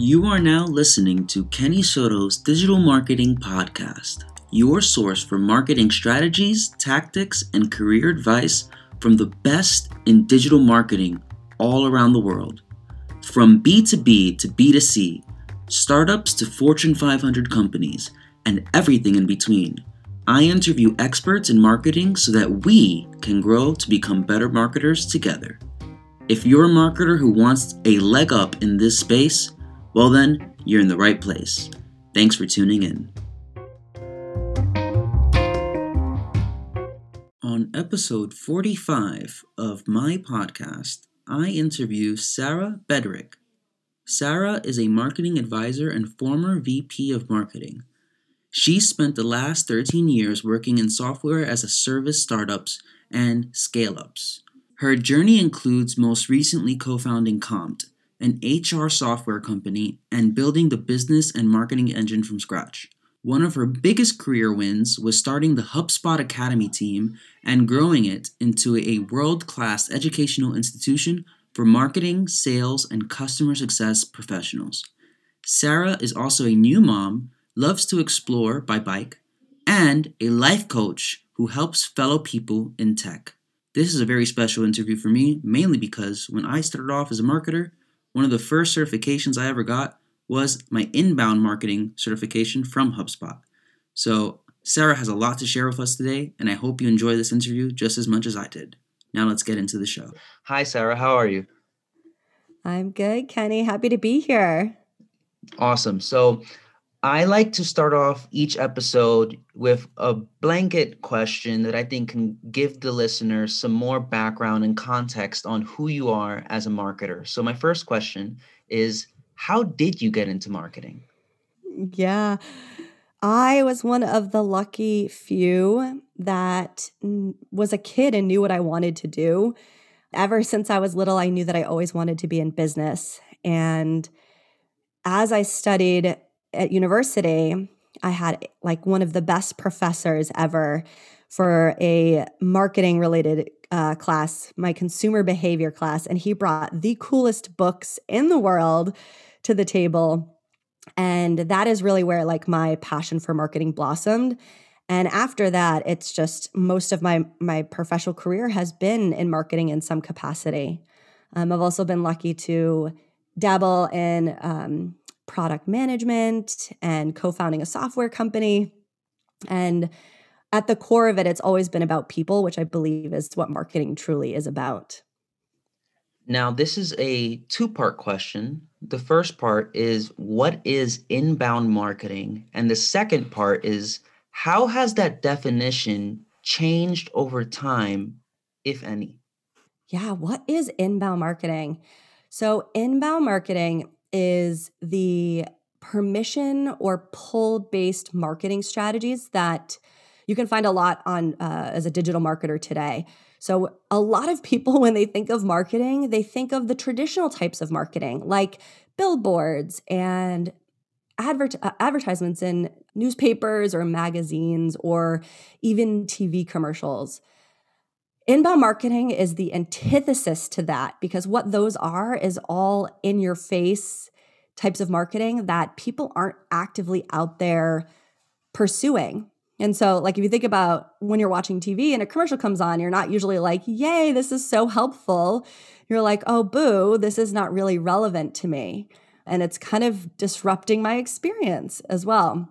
You are now listening to Kenny Soto's Digital Marketing Podcast, your source for marketing strategies, tactics, and career advice from the best in digital marketing all around the world. From B2B to B2C, startups to Fortune 500 companies, and everything in between. I interview experts in marketing so that we can grow to become better marketers together. If you're a marketer who wants a leg up in this space, well, then you're in the right place. Thanks for tuning in. On episode 45 of my podcast, I interview Sarah Bedrick. Sarah is a marketing advisor and former VP of marketing. She spent the last 13 years working in software as a service startups and scale ups. Her journey includes most recently co founding Compt, an HR software company, and building the business and marketing engine from scratch. One of her biggest career wins was starting the HubSpot Academy team and growing it into a world class educational institution for marketing, sales, and customer success professionals. Sarah is also a new mom, loves to explore by bike, and a life coach who helps fellow people in tech. This is a very special interview for me, mainly because when I started off as a marketer, one of the first certifications I ever got was my inbound marketing certification from HubSpot. So, Sarah has a lot to share with us today, and I hope you enjoy this interview just as much as I did. Now, let's get into the show. Hi, Sarah. How are you? I'm good, Kenny. Happy to be here. Awesome. So, I like to start off each episode with a blanket question that I think can give the listener some more background and context on who you are as a marketer. So, my first question is How did you get into marketing? Yeah, I was one of the lucky few that was a kid and knew what I wanted to do. Ever since I was little, I knew that I always wanted to be in business. And as I studied at university, I had like one of the best professors ever for a marketing related uh, class, my consumer behavior class. And he brought the coolest books in the world to the table. And that is really where like my passion for marketing blossomed. And after that, it's just most of my my professional career has been in marketing in some capacity. Um, I've also been lucky to dabble in um, product management and co founding a software company. And at the core of it, it's always been about people, which I believe is what marketing truly is about. Now, this is a two part question. The first part is what is inbound marketing? And the second part is how has that definition changed over time, if any? Yeah, what is inbound marketing? So, inbound marketing is the permission or pull based marketing strategies that you can find a lot on uh, as a digital marketer today. So, a lot of people, when they think of marketing, they think of the traditional types of marketing like billboards and advert- uh, advertisements in newspapers or magazines or even TV commercials. Inbound marketing is the antithesis to that because what those are is all in your face types of marketing that people aren't actively out there pursuing. And so, like, if you think about when you're watching TV and a commercial comes on, you're not usually like, Yay, this is so helpful. You're like, Oh, boo, this is not really relevant to me. And it's kind of disrupting my experience as well.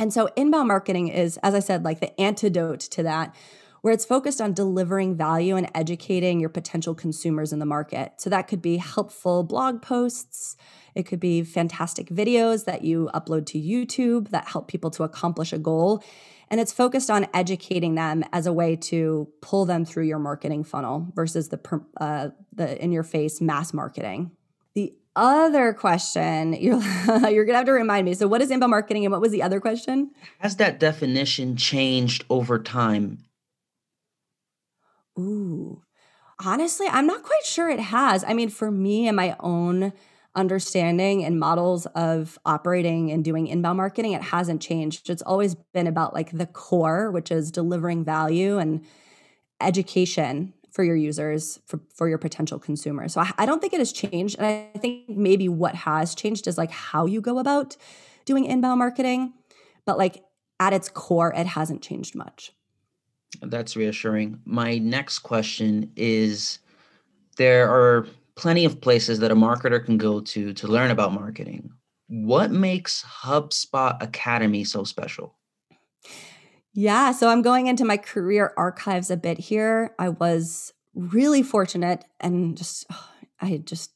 And so, inbound marketing is, as I said, like the antidote to that, where it's focused on delivering value and educating your potential consumers in the market. So that could be helpful blog posts, it could be fantastic videos that you upload to YouTube that help people to accomplish a goal. And it's focused on educating them as a way to pull them through your marketing funnel versus the uh, the in your face mass marketing. The other question you're you're gonna have to remind me. So, what is inbound marketing, and what was the other question? Has that definition changed over time Ooh. Honestly, I'm not quite sure it has. I mean, for me and my own understanding and models of operating and doing inbound marketing, it hasn't changed. It's always been about like the core, which is delivering value and education for your users, for, for your potential consumers. So I, I don't think it has changed. And I think maybe what has changed is like how you go about doing inbound marketing. But like at its core, it hasn't changed much. That's reassuring. My next question is there are plenty of places that a marketer can go to to learn about marketing. What makes HubSpot Academy so special? Yeah, so I'm going into my career archives a bit here. I was really fortunate and just, oh, I just,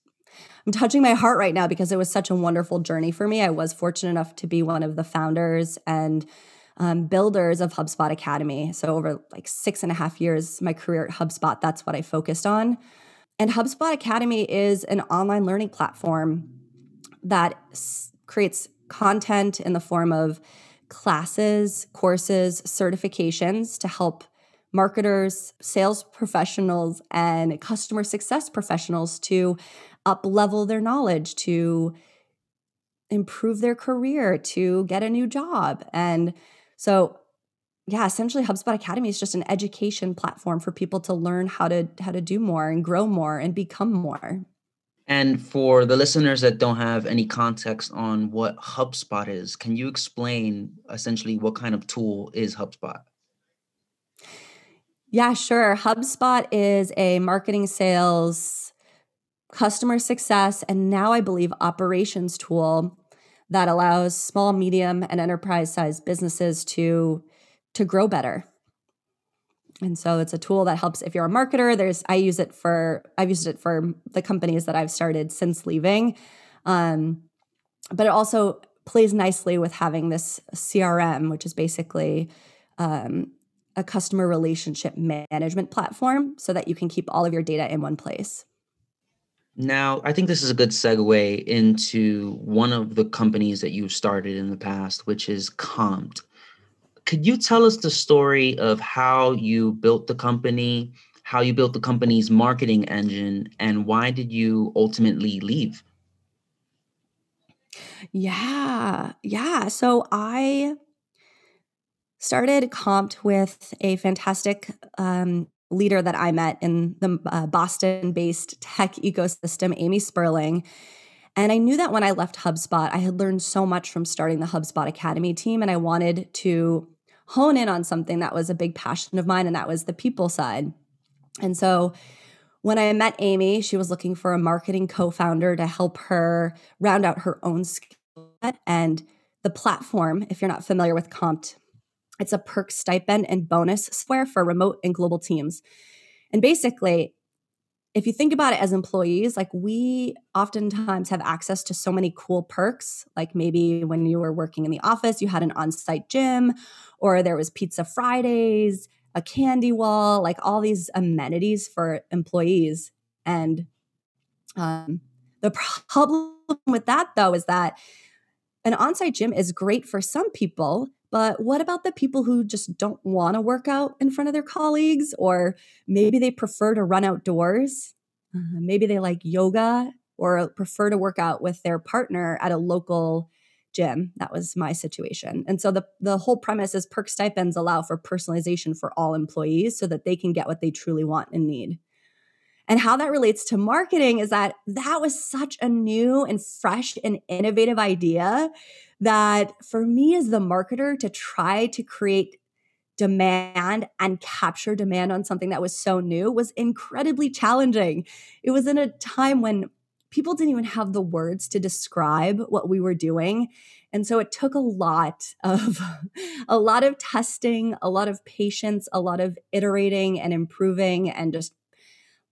I'm touching my heart right now because it was such a wonderful journey for me. I was fortunate enough to be one of the founders and um, builders of HubSpot Academy. So, over like six and a half years, my career at HubSpot, that's what I focused on. And HubSpot Academy is an online learning platform that s- creates content in the form of classes, courses, certifications to help marketers, sales professionals, and customer success professionals to up level their knowledge, to improve their career, to get a new job. And so yeah, essentially HubSpot Academy is just an education platform for people to learn how to how to do more and grow more and become more. And for the listeners that don't have any context on what HubSpot is, can you explain essentially what kind of tool is HubSpot? Yeah, sure. HubSpot is a marketing sales, customer success, and now I believe operations tool that allows small, medium, and enterprise sized businesses to, to grow better. And so it's a tool that helps if you're a marketer. There's I use it for I've used it for the companies that I've started since leaving. Um, but it also plays nicely with having this CRM, which is basically um, a customer relationship management platform so that you can keep all of your data in one place. Now, I think this is a good segue into one of the companies that you've started in the past, which is Compt. Could you tell us the story of how you built the company, how you built the company's marketing engine, and why did you ultimately leave? Yeah, yeah. So I started Compt with a fantastic um, leader that I met in the uh, Boston based tech ecosystem, Amy Spurling. And I knew that when I left HubSpot, I had learned so much from starting the HubSpot Academy team, and I wanted to hone in on something that was a big passion of mine, and that was the people side. And so when I met Amy, she was looking for a marketing co founder to help her round out her own skill set. And the platform, if you're not familiar with Compt, it's a perk stipend and bonus software for remote and global teams. And basically, if you think about it as employees, like we oftentimes have access to so many cool perks. Like maybe when you were working in the office, you had an on site gym, or there was Pizza Fridays, a candy wall, like all these amenities for employees. And um, the problem with that, though, is that an on site gym is great for some people but what about the people who just don't want to work out in front of their colleagues? Or maybe they prefer to run outdoors. Uh, maybe they like yoga or prefer to work out with their partner at a local gym. That was my situation. And so the, the whole premise is perk stipends allow for personalization for all employees so that they can get what they truly want and need. And how that relates to marketing is that that was such a new and fresh and innovative idea that for me as the marketer to try to create demand and capture demand on something that was so new was incredibly challenging. It was in a time when people didn't even have the words to describe what we were doing. And so it took a lot of a lot of testing, a lot of patience, a lot of iterating and improving and just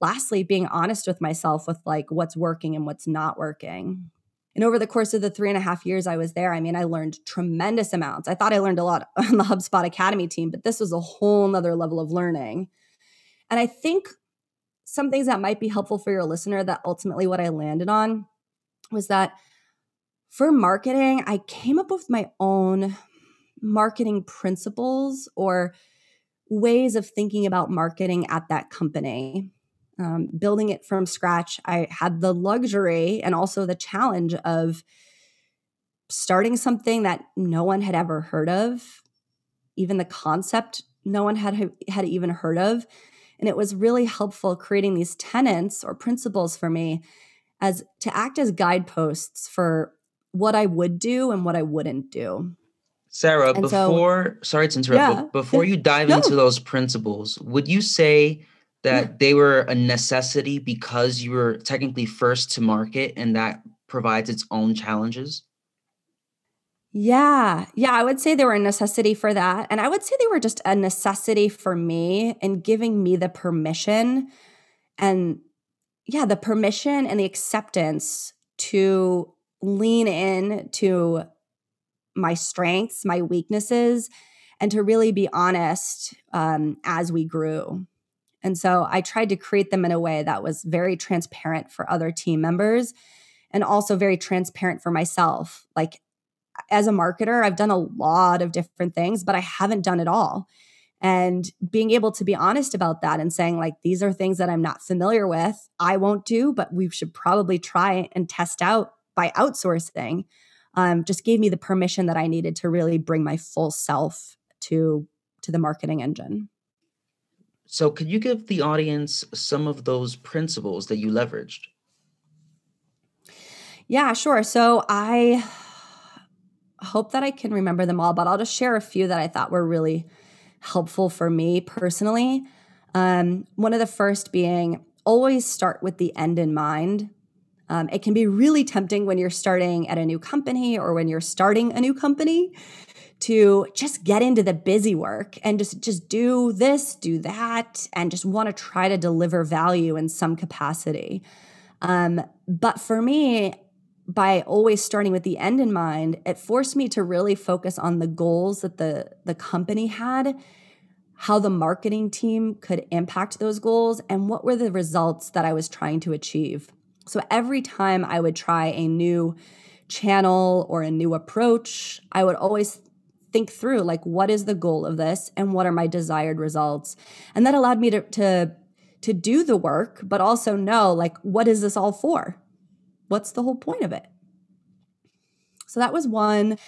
lastly being honest with myself with like what's working and what's not working. And over the course of the three and a half years I was there, I mean, I learned tremendous amounts. I thought I learned a lot on the HubSpot Academy team, but this was a whole nother level of learning. And I think some things that might be helpful for your listener that ultimately what I landed on was that for marketing, I came up with my own marketing principles or ways of thinking about marketing at that company um, building it from scratch, I had the luxury and also the challenge of starting something that no one had ever heard of, even the concept no one had had even heard of. And it was really helpful creating these tenets or principles for me as to act as guideposts for what I would do and what I wouldn't do. Sarah, and before so, sorry to interrupt, yeah. but before you dive no. into those principles, would you say that yeah. they were a necessity because you were technically first to market and that provides its own challenges? Yeah. Yeah. I would say they were a necessity for that. And I would say they were just a necessity for me and giving me the permission and, yeah, the permission and the acceptance to lean in to my strengths, my weaknesses, and to really be honest um, as we grew. And so I tried to create them in a way that was very transparent for other team members and also very transparent for myself. Like, as a marketer, I've done a lot of different things, but I haven't done it all. And being able to be honest about that and saying, like, these are things that I'm not familiar with, I won't do, but we should probably try and test out by outsourcing, um, just gave me the permission that I needed to really bring my full self to to the marketing engine. So, could you give the audience some of those principles that you leveraged? Yeah, sure. So, I hope that I can remember them all, but I'll just share a few that I thought were really helpful for me personally. Um, one of the first being always start with the end in mind. Um, it can be really tempting when you're starting at a new company or when you're starting a new company to just get into the busy work and just just do this, do that, and just want to try to deliver value in some capacity. Um, but for me, by always starting with the end in mind, it forced me to really focus on the goals that the, the company had, how the marketing team could impact those goals, and what were the results that I was trying to achieve. So every time I would try a new channel or a new approach, I would always think through like what is the goal of this and what are my desired results. And that allowed me to to to do the work, but also know like what is this all for? what's the whole point of it? So that was one.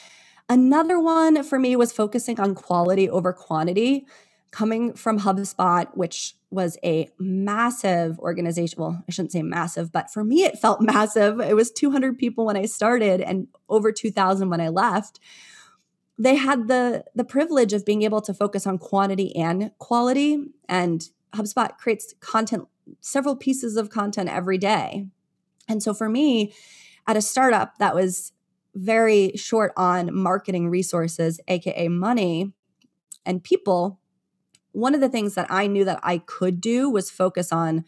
Another one for me was focusing on quality over quantity. Coming from HubSpot, which was a massive organization. Well, I shouldn't say massive, but for me, it felt massive. It was 200 people when I started and over 2,000 when I left. They had the the privilege of being able to focus on quantity and quality. And HubSpot creates content, several pieces of content every day. And so for me, at a startup that was very short on marketing resources, AKA money and people, one of the things that I knew that I could do was focus on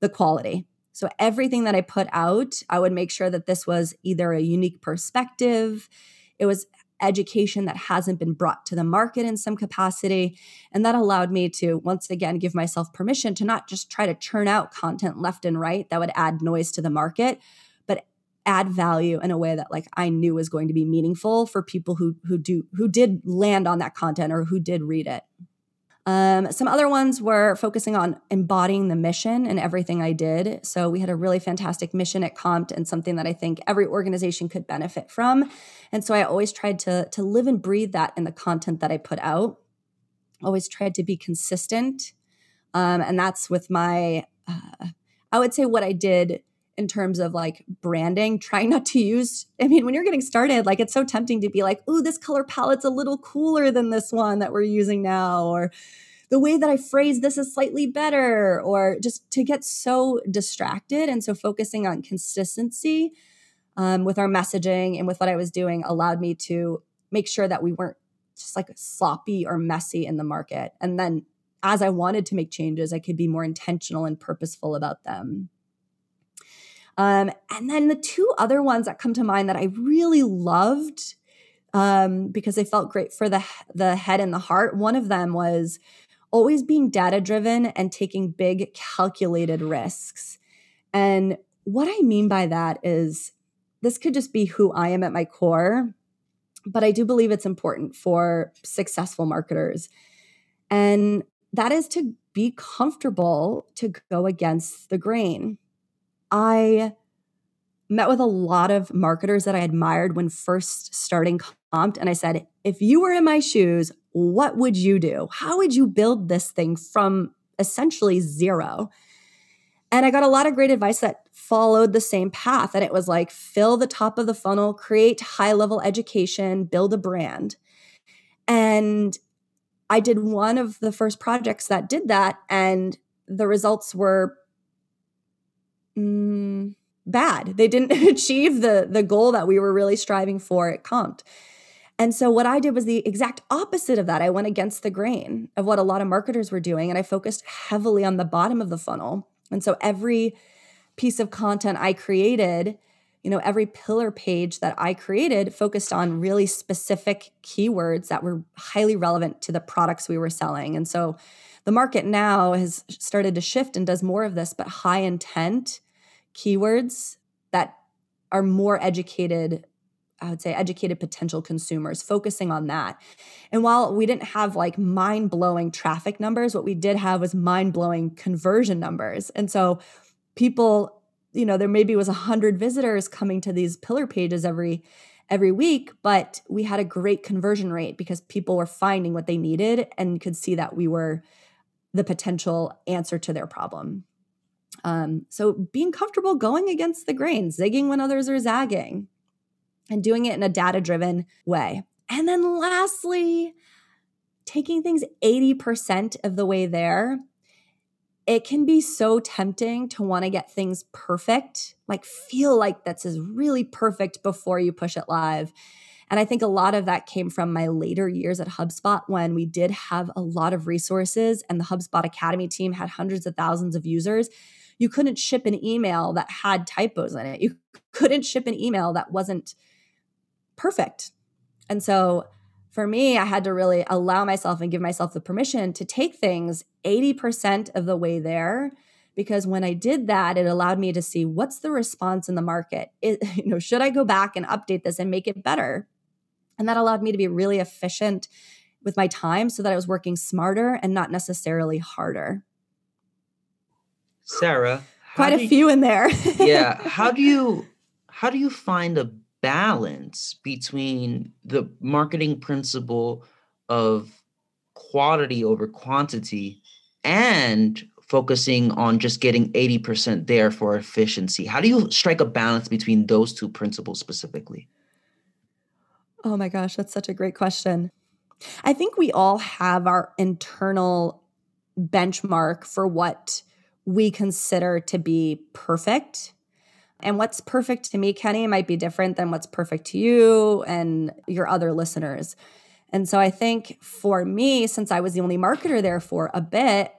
the quality. So everything that I put out, I would make sure that this was either a unique perspective, it was education that hasn't been brought to the market in some capacity. And that allowed me to once again give myself permission to not just try to churn out content left and right that would add noise to the market, but add value in a way that like I knew was going to be meaningful for people who who do who did land on that content or who did read it. Um, some other ones were focusing on embodying the mission in everything I did. So we had a really fantastic mission at Compt and something that I think every organization could benefit from. And so I always tried to, to live and breathe that in the content that I put out. Always tried to be consistent. Um, and that's with my, uh, I would say what I did in terms of like branding, trying not to use. I mean, when you're getting started, like it's so tempting to be like, oh, this color palette's a little cooler than this one that we're using now, or the way that I phrase this is slightly better, or just to get so distracted. And so focusing on consistency um, with our messaging and with what I was doing allowed me to make sure that we weren't just like sloppy or messy in the market. And then as I wanted to make changes, I could be more intentional and purposeful about them. Um, and then the two other ones that come to mind that I really loved um, because they felt great for the the head and the heart. One of them was always being data driven and taking big calculated risks. And what I mean by that is this could just be who I am at my core, but I do believe it's important for successful marketers. And that is to be comfortable to go against the grain. I met with a lot of marketers that I admired when first starting Compt. And I said, if you were in my shoes, what would you do? How would you build this thing from essentially zero. And I got a lot of great advice that followed the same path. And it was like fill the top of the funnel, create high level education, build a brand. And I did one of the first projects that did that. And the results were mm, bad. They didn't achieve the, the goal that we were really striving for at Compt. And so what I did was the exact opposite of that. I went against the grain of what a lot of marketers were doing and I focused heavily on the bottom of the funnel. And so every piece of content I created, you know, every pillar page that I created focused on really specific keywords that were highly relevant to the products we were selling. And so the market now has started to shift and does more of this, but high intent keywords that are more educated I would say educated potential consumers, focusing on that. And while we didn't have like mind blowing traffic numbers, what we did have was mind blowing conversion numbers. And so people, you know, there maybe was a hundred visitors coming to these pillar pages every every week, but we had a great conversion rate because people were finding what they needed and could see that we were the potential answer to their problem. Um, so being comfortable going against the grain, zigging when others are zagging, and doing it in a data driven way. And then lastly, taking things 80% of the way there. It can be so tempting to want to get things perfect, like feel like that's is really perfect before you push it live. And I think a lot of that came from my later years at HubSpot when we did have a lot of resources and the HubSpot Academy team had hundreds of thousands of users. You couldn't ship an email that had typos in it. You couldn't ship an email that wasn't perfect. And so for me, I had to really allow myself and give myself the permission to take things 80% of the way there because when I did that, it allowed me to see what's the response in the market. It, you know, should I go back and update this and make it better? And that allowed me to be really efficient with my time so that I was working smarter and not necessarily harder. Sarah, quite a few in there. yeah, how do you how do you find a balance between the marketing principle of quality over quantity and focusing on just getting 80% there for efficiency? How do you strike a balance between those two principles specifically? Oh my gosh, that's such a great question. I think we all have our internal benchmark for what we consider to be perfect and what's perfect to me, Kenny, might be different than what's perfect to you and your other listeners. And so I think for me, since I was the only marketer there for a bit,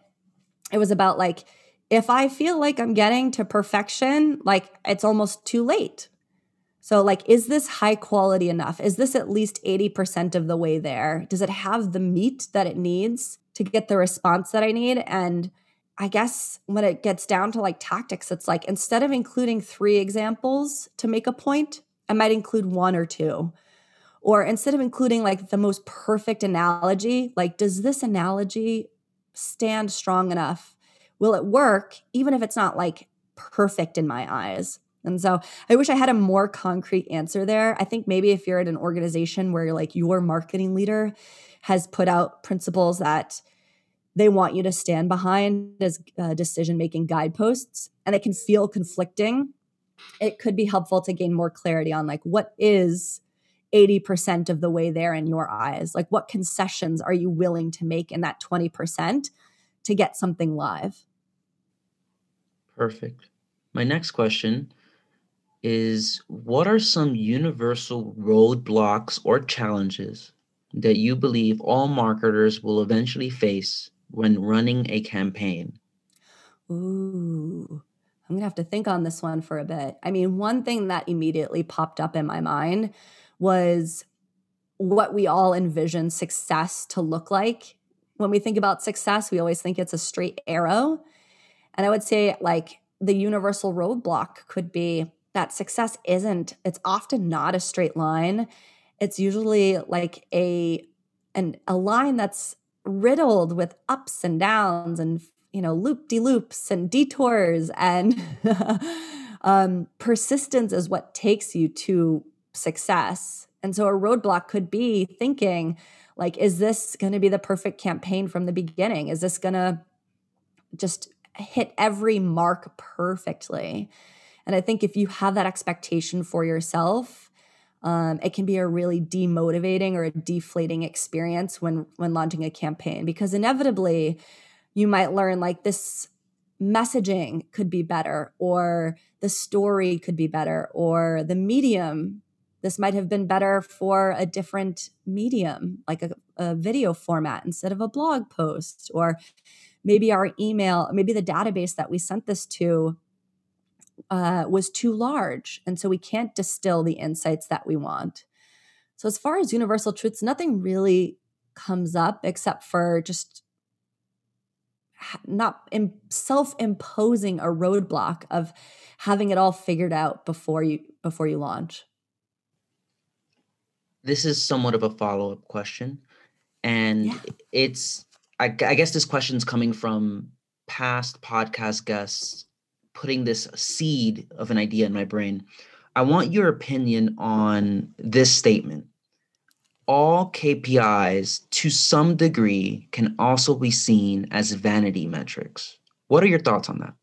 it was about like, if I feel like I'm getting to perfection, like it's almost too late. So, like, is this high quality enough? Is this at least 80% of the way there? Does it have the meat that it needs to get the response that I need? And I guess when it gets down to like tactics, it's like instead of including three examples to make a point, I might include one or two. Or instead of including like the most perfect analogy, like, does this analogy stand strong enough? Will it work, even if it's not like perfect in my eyes? And so I wish I had a more concrete answer there. I think maybe if you're at an organization where like your marketing leader has put out principles that they want you to stand behind as uh, decision making guideposts and it can feel conflicting. It could be helpful to gain more clarity on like what is 80% of the way there in your eyes? Like what concessions are you willing to make in that 20% to get something live? Perfect. My next question is what are some universal roadblocks or challenges that you believe all marketers will eventually face when running a campaign? Ooh, I'm gonna have to think on this one for a bit. I mean, one thing that immediately popped up in my mind was what we all envision success to look like. When we think about success, we always think it's a straight arrow. And I would say, like, the universal roadblock could be that success isn't, it's often not a straight line. It's usually like a an a line that's riddled with ups and downs and you know loop de loops and detours and um, persistence is what takes you to success and so a roadblock could be thinking like is this going to be the perfect campaign from the beginning is this going to just hit every mark perfectly. And I think if you have that expectation for yourself, um, it can be a really demotivating or a deflating experience when when launching a campaign because inevitably you might learn like this messaging could be better or the story could be better or the medium this might have been better for a different medium like a, a video format instead of a blog post or maybe our email maybe the database that we sent this to uh, was too large. And so we can't distill the insights that we want. So, as far as universal truths, nothing really comes up except for just not self imposing a roadblock of having it all figured out before you before you launch. This is somewhat of a follow up question, and yeah. it's I, I guess this question's coming from past podcast guests putting this seed of an idea in my brain. I want your opinion on this statement. All KPIs to some degree can also be seen as vanity metrics. What are your thoughts on that?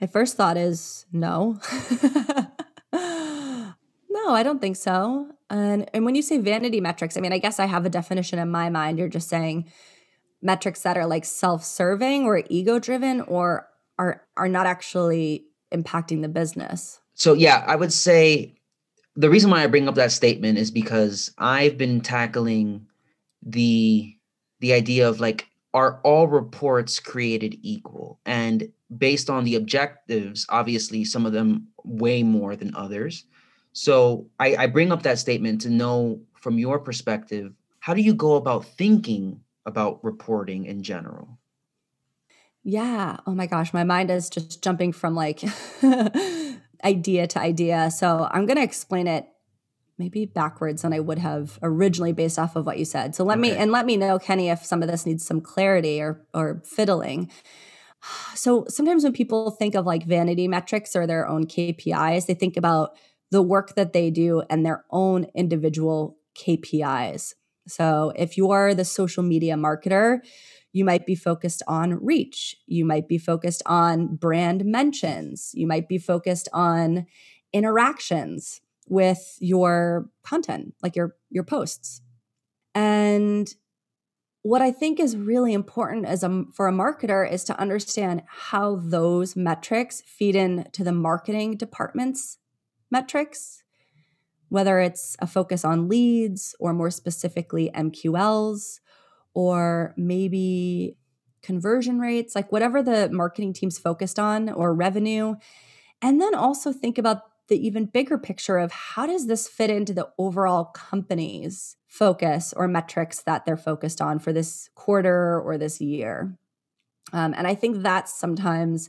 My first thought is no. no, I don't think so. And and when you say vanity metrics, I mean, I guess I have a definition in my mind. You're just saying metrics that are like self-serving or ego-driven or are are not actually impacting the business. So yeah, I would say the reason why I bring up that statement is because I've been tackling the the idea of like are all reports created equal? And based on the objectives obviously some of them way more than others. So I, I bring up that statement to know from your perspective how do you go about thinking about reporting in general yeah. Oh my gosh, my mind is just jumping from like idea to idea. So I'm going to explain it maybe backwards than I would have originally based off of what you said. So let okay. me and let me know Kenny if some of this needs some clarity or or fiddling. So sometimes when people think of like vanity metrics or their own KPIs, they think about the work that they do and their own individual KPIs. So if you are the social media marketer, you might be focused on reach. You might be focused on brand mentions. You might be focused on interactions with your content, like your your posts. And what I think is really important as a for a marketer is to understand how those metrics feed into the marketing department's metrics, whether it's a focus on leads or more specifically MQLs or maybe conversion rates, like whatever the marketing team's focused on, or revenue. And then also think about the even bigger picture of how does this fit into the overall company's focus or metrics that they're focused on for this quarter or this year. Um, and I think that sometimes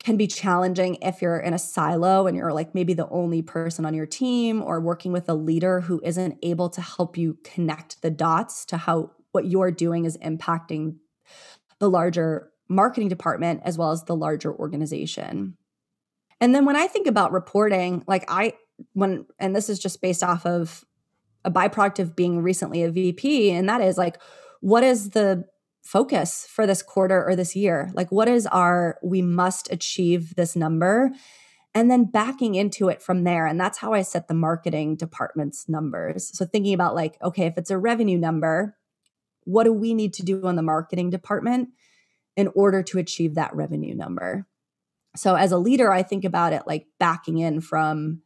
can be challenging if you're in a silo and you're like maybe the only person on your team or working with a leader who isn't able to help you connect the dots to how what you're doing is impacting the larger marketing department as well as the larger organization. And then when I think about reporting, like I, when, and this is just based off of a byproduct of being recently a VP, and that is like, what is the focus for this quarter or this year? Like, what is our, we must achieve this number? And then backing into it from there. And that's how I set the marketing department's numbers. So thinking about like, okay, if it's a revenue number, what do we need to do on the marketing department in order to achieve that revenue number? So, as a leader, I think about it like backing in from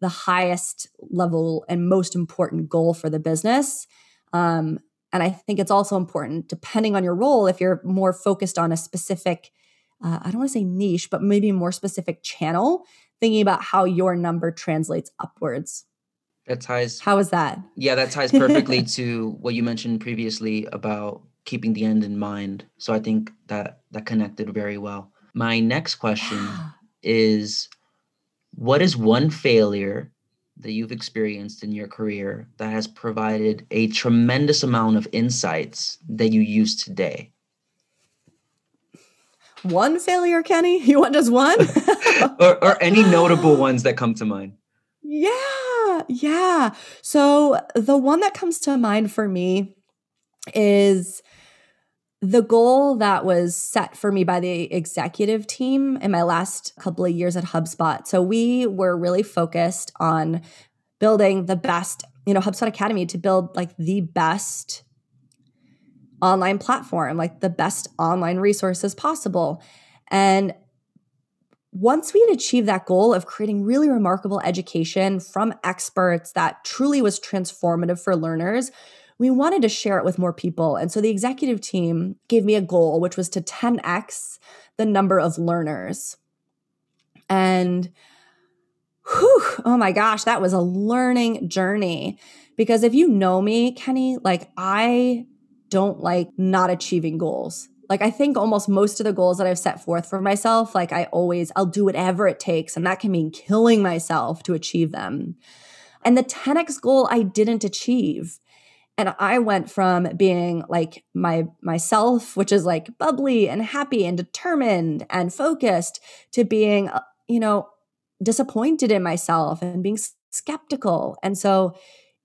the highest level and most important goal for the business. Um, and I think it's also important, depending on your role, if you're more focused on a specific, uh, I don't want to say niche, but maybe more specific channel, thinking about how your number translates upwards. That ties. How is that? Yeah, that ties perfectly to what you mentioned previously about keeping the end in mind. So I think that that connected very well. My next question is what is one failure that you've experienced in your career that has provided a tremendous amount of insights that you use today? One failure, Kenny? You want just one? or, or any notable ones that come to mind? Yeah, yeah. So the one that comes to mind for me is the goal that was set for me by the executive team in my last couple of years at HubSpot. So we were really focused on building the best, you know, HubSpot Academy to build like the best online platform, like the best online resources possible. And once we had achieved that goal of creating really remarkable education from experts that truly was transformative for learners, we wanted to share it with more people. And so the executive team gave me a goal, which was to 10x the number of learners. And whew, oh my gosh, that was a learning journey. Because if you know me, Kenny, like I don't like not achieving goals. Like I think almost most of the goals that I've set forth for myself, like I always, I'll do whatever it takes. And that can mean killing myself to achieve them. And the 10x goal I didn't achieve and i went from being like my myself which is like bubbly and happy and determined and focused to being uh, you know disappointed in myself and being skeptical and so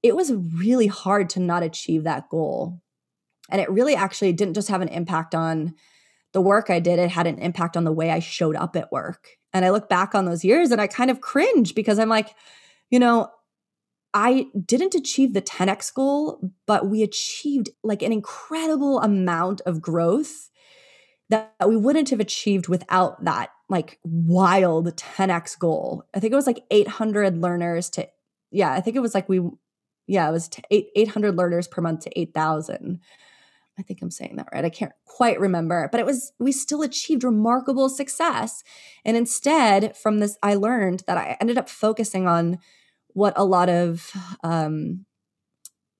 it was really hard to not achieve that goal and it really actually didn't just have an impact on the work i did it had an impact on the way i showed up at work and i look back on those years and i kind of cringe because i'm like you know I didn't achieve the 10x goal, but we achieved like an incredible amount of growth that we wouldn't have achieved without that like wild 10x goal. I think it was like 800 learners to yeah, I think it was like we yeah, it was 800 learners per month to 8,000. I think I'm saying that right. I can't quite remember, but it was, we still achieved remarkable success. And instead, from this, I learned that I ended up focusing on what a lot of um,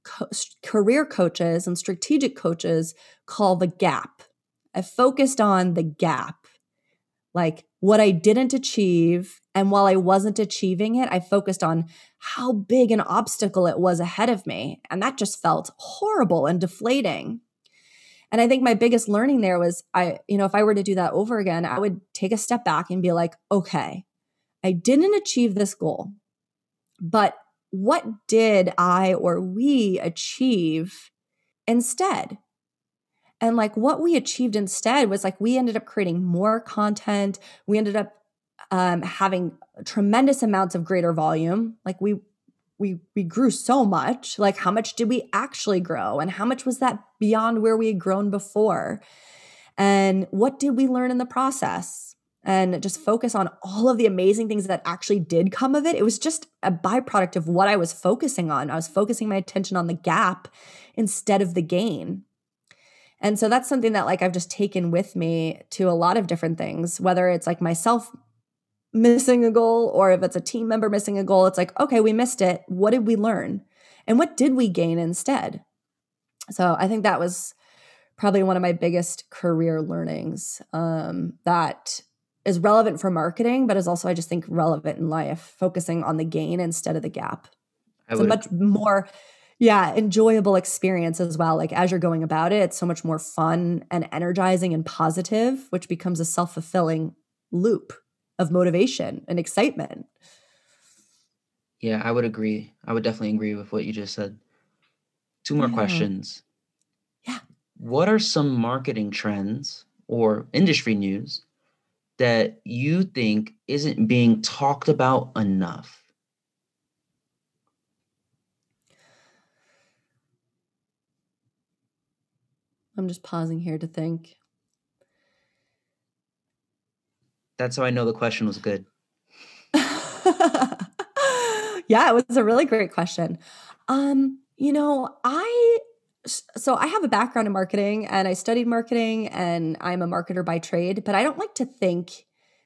co- career coaches and strategic coaches call the gap. I focused on the gap, like what I didn't achieve. And while I wasn't achieving it, I focused on how big an obstacle it was ahead of me. And that just felt horrible and deflating. And I think my biggest learning there was I, you know, if I were to do that over again, I would take a step back and be like, okay, I didn't achieve this goal. But what did I or we achieve instead? And like what we achieved instead was like we ended up creating more content. We ended up um, having tremendous amounts of greater volume. Like we we we grew so much. Like how much did we actually grow, and how much was that beyond where we had grown before? And what did we learn in the process? and just focus on all of the amazing things that actually did come of it. It was just a byproduct of what I was focusing on. I was focusing my attention on the gap instead of the gain. And so that's something that like I've just taken with me to a lot of different things, whether it's like myself missing a goal or if it's a team member missing a goal, it's like, okay, we missed it. What did we learn? And what did we gain instead? So I think that was probably one of my biggest career learnings um, that is relevant for marketing, but is also, I just think, relevant in life, focusing on the gain instead of the gap. I it's would, a much more, yeah, enjoyable experience as well. Like as you're going about it, it's so much more fun and energizing and positive, which becomes a self fulfilling loop of motivation and excitement. Yeah, I would agree. I would definitely agree with what you just said. Two more yeah. questions. Yeah. What are some marketing trends or industry news that you think isn't being talked about enough? I'm just pausing here to think. That's how I know the question was good. yeah, it was a really great question. Um, you know, I so I have a background in marketing and I studied marketing and I'm a marketer by trade, but I don't like to think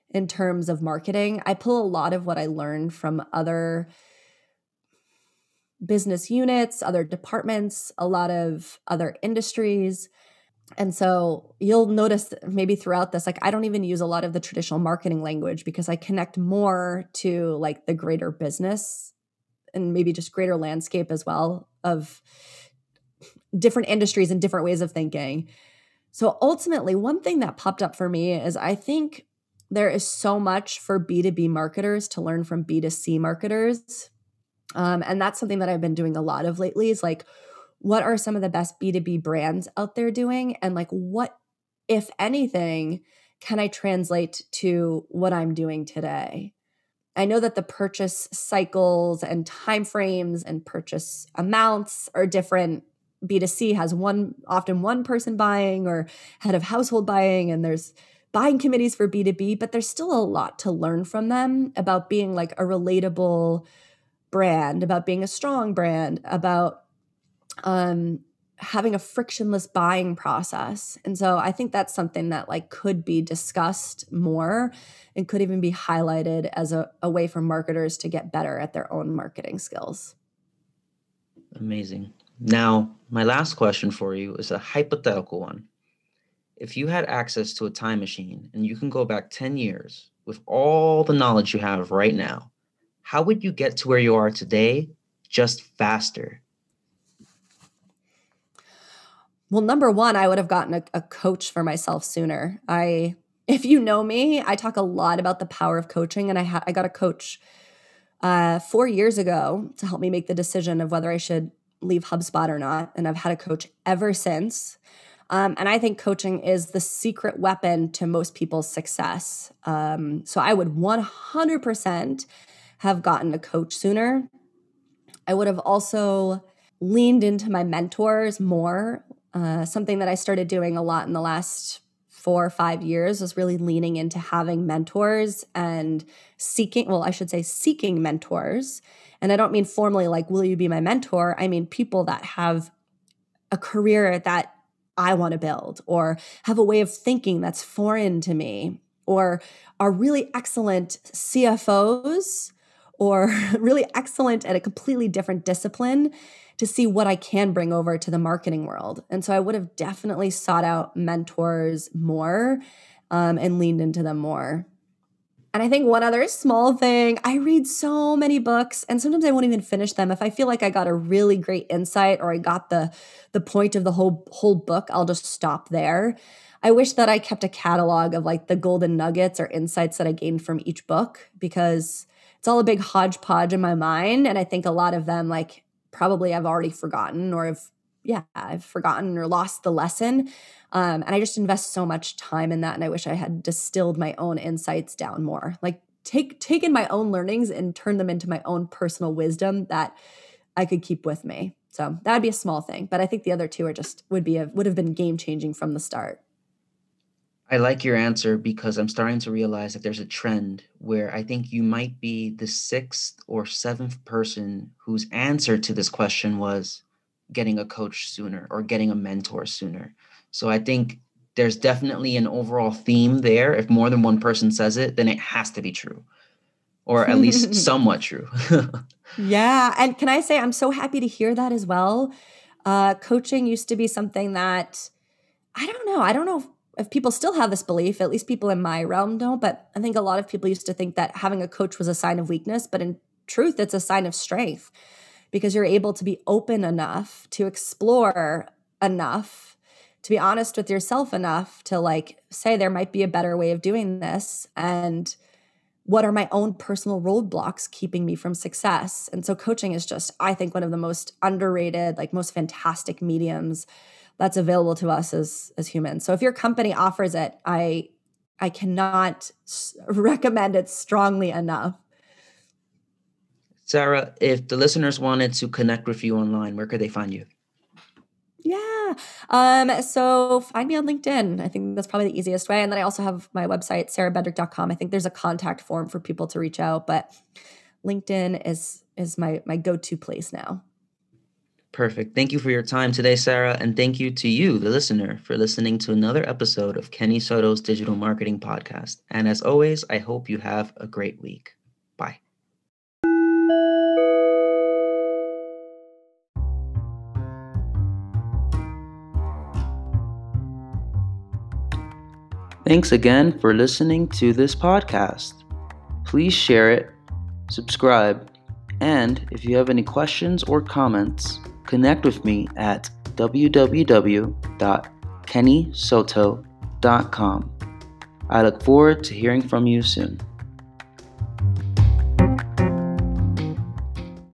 in terms of marketing. I pull a lot of what I learned from other business units, other departments, a lot of other industries. And so you'll notice maybe throughout this, like I don't even use a lot of the traditional marketing language because I connect more to like the greater business and maybe just greater landscape as well of different industries and different ways of thinking. So ultimately, one thing that popped up for me is I think there is so much for B2B marketers to learn from B2C marketers. Um, and that's something that I've been doing a lot of lately is like, what are some of the best B2B brands out there doing? And like, what, if anything, can I translate to what I'm doing today? I know that the purchase cycles and timeframes and purchase amounts are different. B2C has one often one person buying or head of household buying and there's buying committees for B2B, but there's still a lot to learn from them about being like a relatable brand, about being a strong brand, about um, having a frictionless buying process. And so I think that's something that like could be discussed more and could even be highlighted as a, a way for marketers to get better at their own marketing skills. Amazing. Now, my last question for you is a hypothetical one. If you had access to a time machine and you can go back 10 years with all the knowledge you have right now, how would you get to where you are today just faster? Well, number one, I would have gotten a, a, coach for myself sooner. I, if you know me, I talk a lot about the power of coaching, and I ha- I got a coach uh, four years ago to help me make the decision of whether I should leave HubSpot or not, and I've had a coach ever since. Um, and I think coaching is the secret weapon to most people's success. Um, so I would 100% have gotten a coach sooner. I would have also leaned into my mentors more. Uh, something that I started doing a lot in the last four or five years was really leaning into having mentors and seeking, well, I should say, seeking mentors. And I don't mean formally like, will you be my mentor? I mean people that have a career that I want to build or have a way of thinking that's foreign to me or are really excellent CFOs or really excellent at a completely different discipline to see what I can bring over to the marketing world. And so I would have definitely sought out mentors more um, and leaned into them more. And I think one other small thing, I read so many books and sometimes I won't even finish them. If I feel like I got a really great insight or I got the the point of the whole whole book, I'll just stop there. I wish that I kept a catalog of like the golden nuggets or insights that I gained from each book because it's all a big hodgepodge in my mind. And I think a lot of them, like, probably I've already forgotten or have, yeah, I've forgotten or lost the lesson. Um, and I just invest so much time in that. And I wish I had distilled my own insights down more. Like, take taken my own learnings and turned them into my own personal wisdom that I could keep with me. So that would be a small thing, but I think the other two are just would be a, would have been game changing from the start. I like your answer because I'm starting to realize that there's a trend where I think you might be the sixth or seventh person whose answer to this question was getting a coach sooner or getting a mentor sooner. So I think there's definitely an overall theme there. If more than one person says it, then it has to be true, or at least somewhat true. yeah. And can I say, I'm so happy to hear that as well. Uh, coaching used to be something that I don't know. I don't know if people still have this belief, at least people in my realm don't, but I think a lot of people used to think that having a coach was a sign of weakness, but in truth, it's a sign of strength because you're able to be open enough to explore enough to be honest with yourself enough to like say there might be a better way of doing this and what are my own personal roadblocks keeping me from success? And so coaching is just i think one of the most underrated like most fantastic mediums that's available to us as as humans. So if your company offers it, I I cannot recommend it strongly enough. Sarah, if the listeners wanted to connect with you online, where could they find you? Yeah. Um, so find me on LinkedIn. I think that's probably the easiest way. And then I also have my website, sarahbedrick.com. I think there's a contact form for people to reach out, but LinkedIn is is my my go-to place now. Perfect. Thank you for your time today, Sarah. And thank you to you, the listener, for listening to another episode of Kenny Soto's Digital Marketing Podcast. And as always, I hope you have a great week. Bye. Thanks again for listening to this podcast. Please share it, subscribe, and if you have any questions or comments, connect with me at www.kennysoto.com. I look forward to hearing from you soon.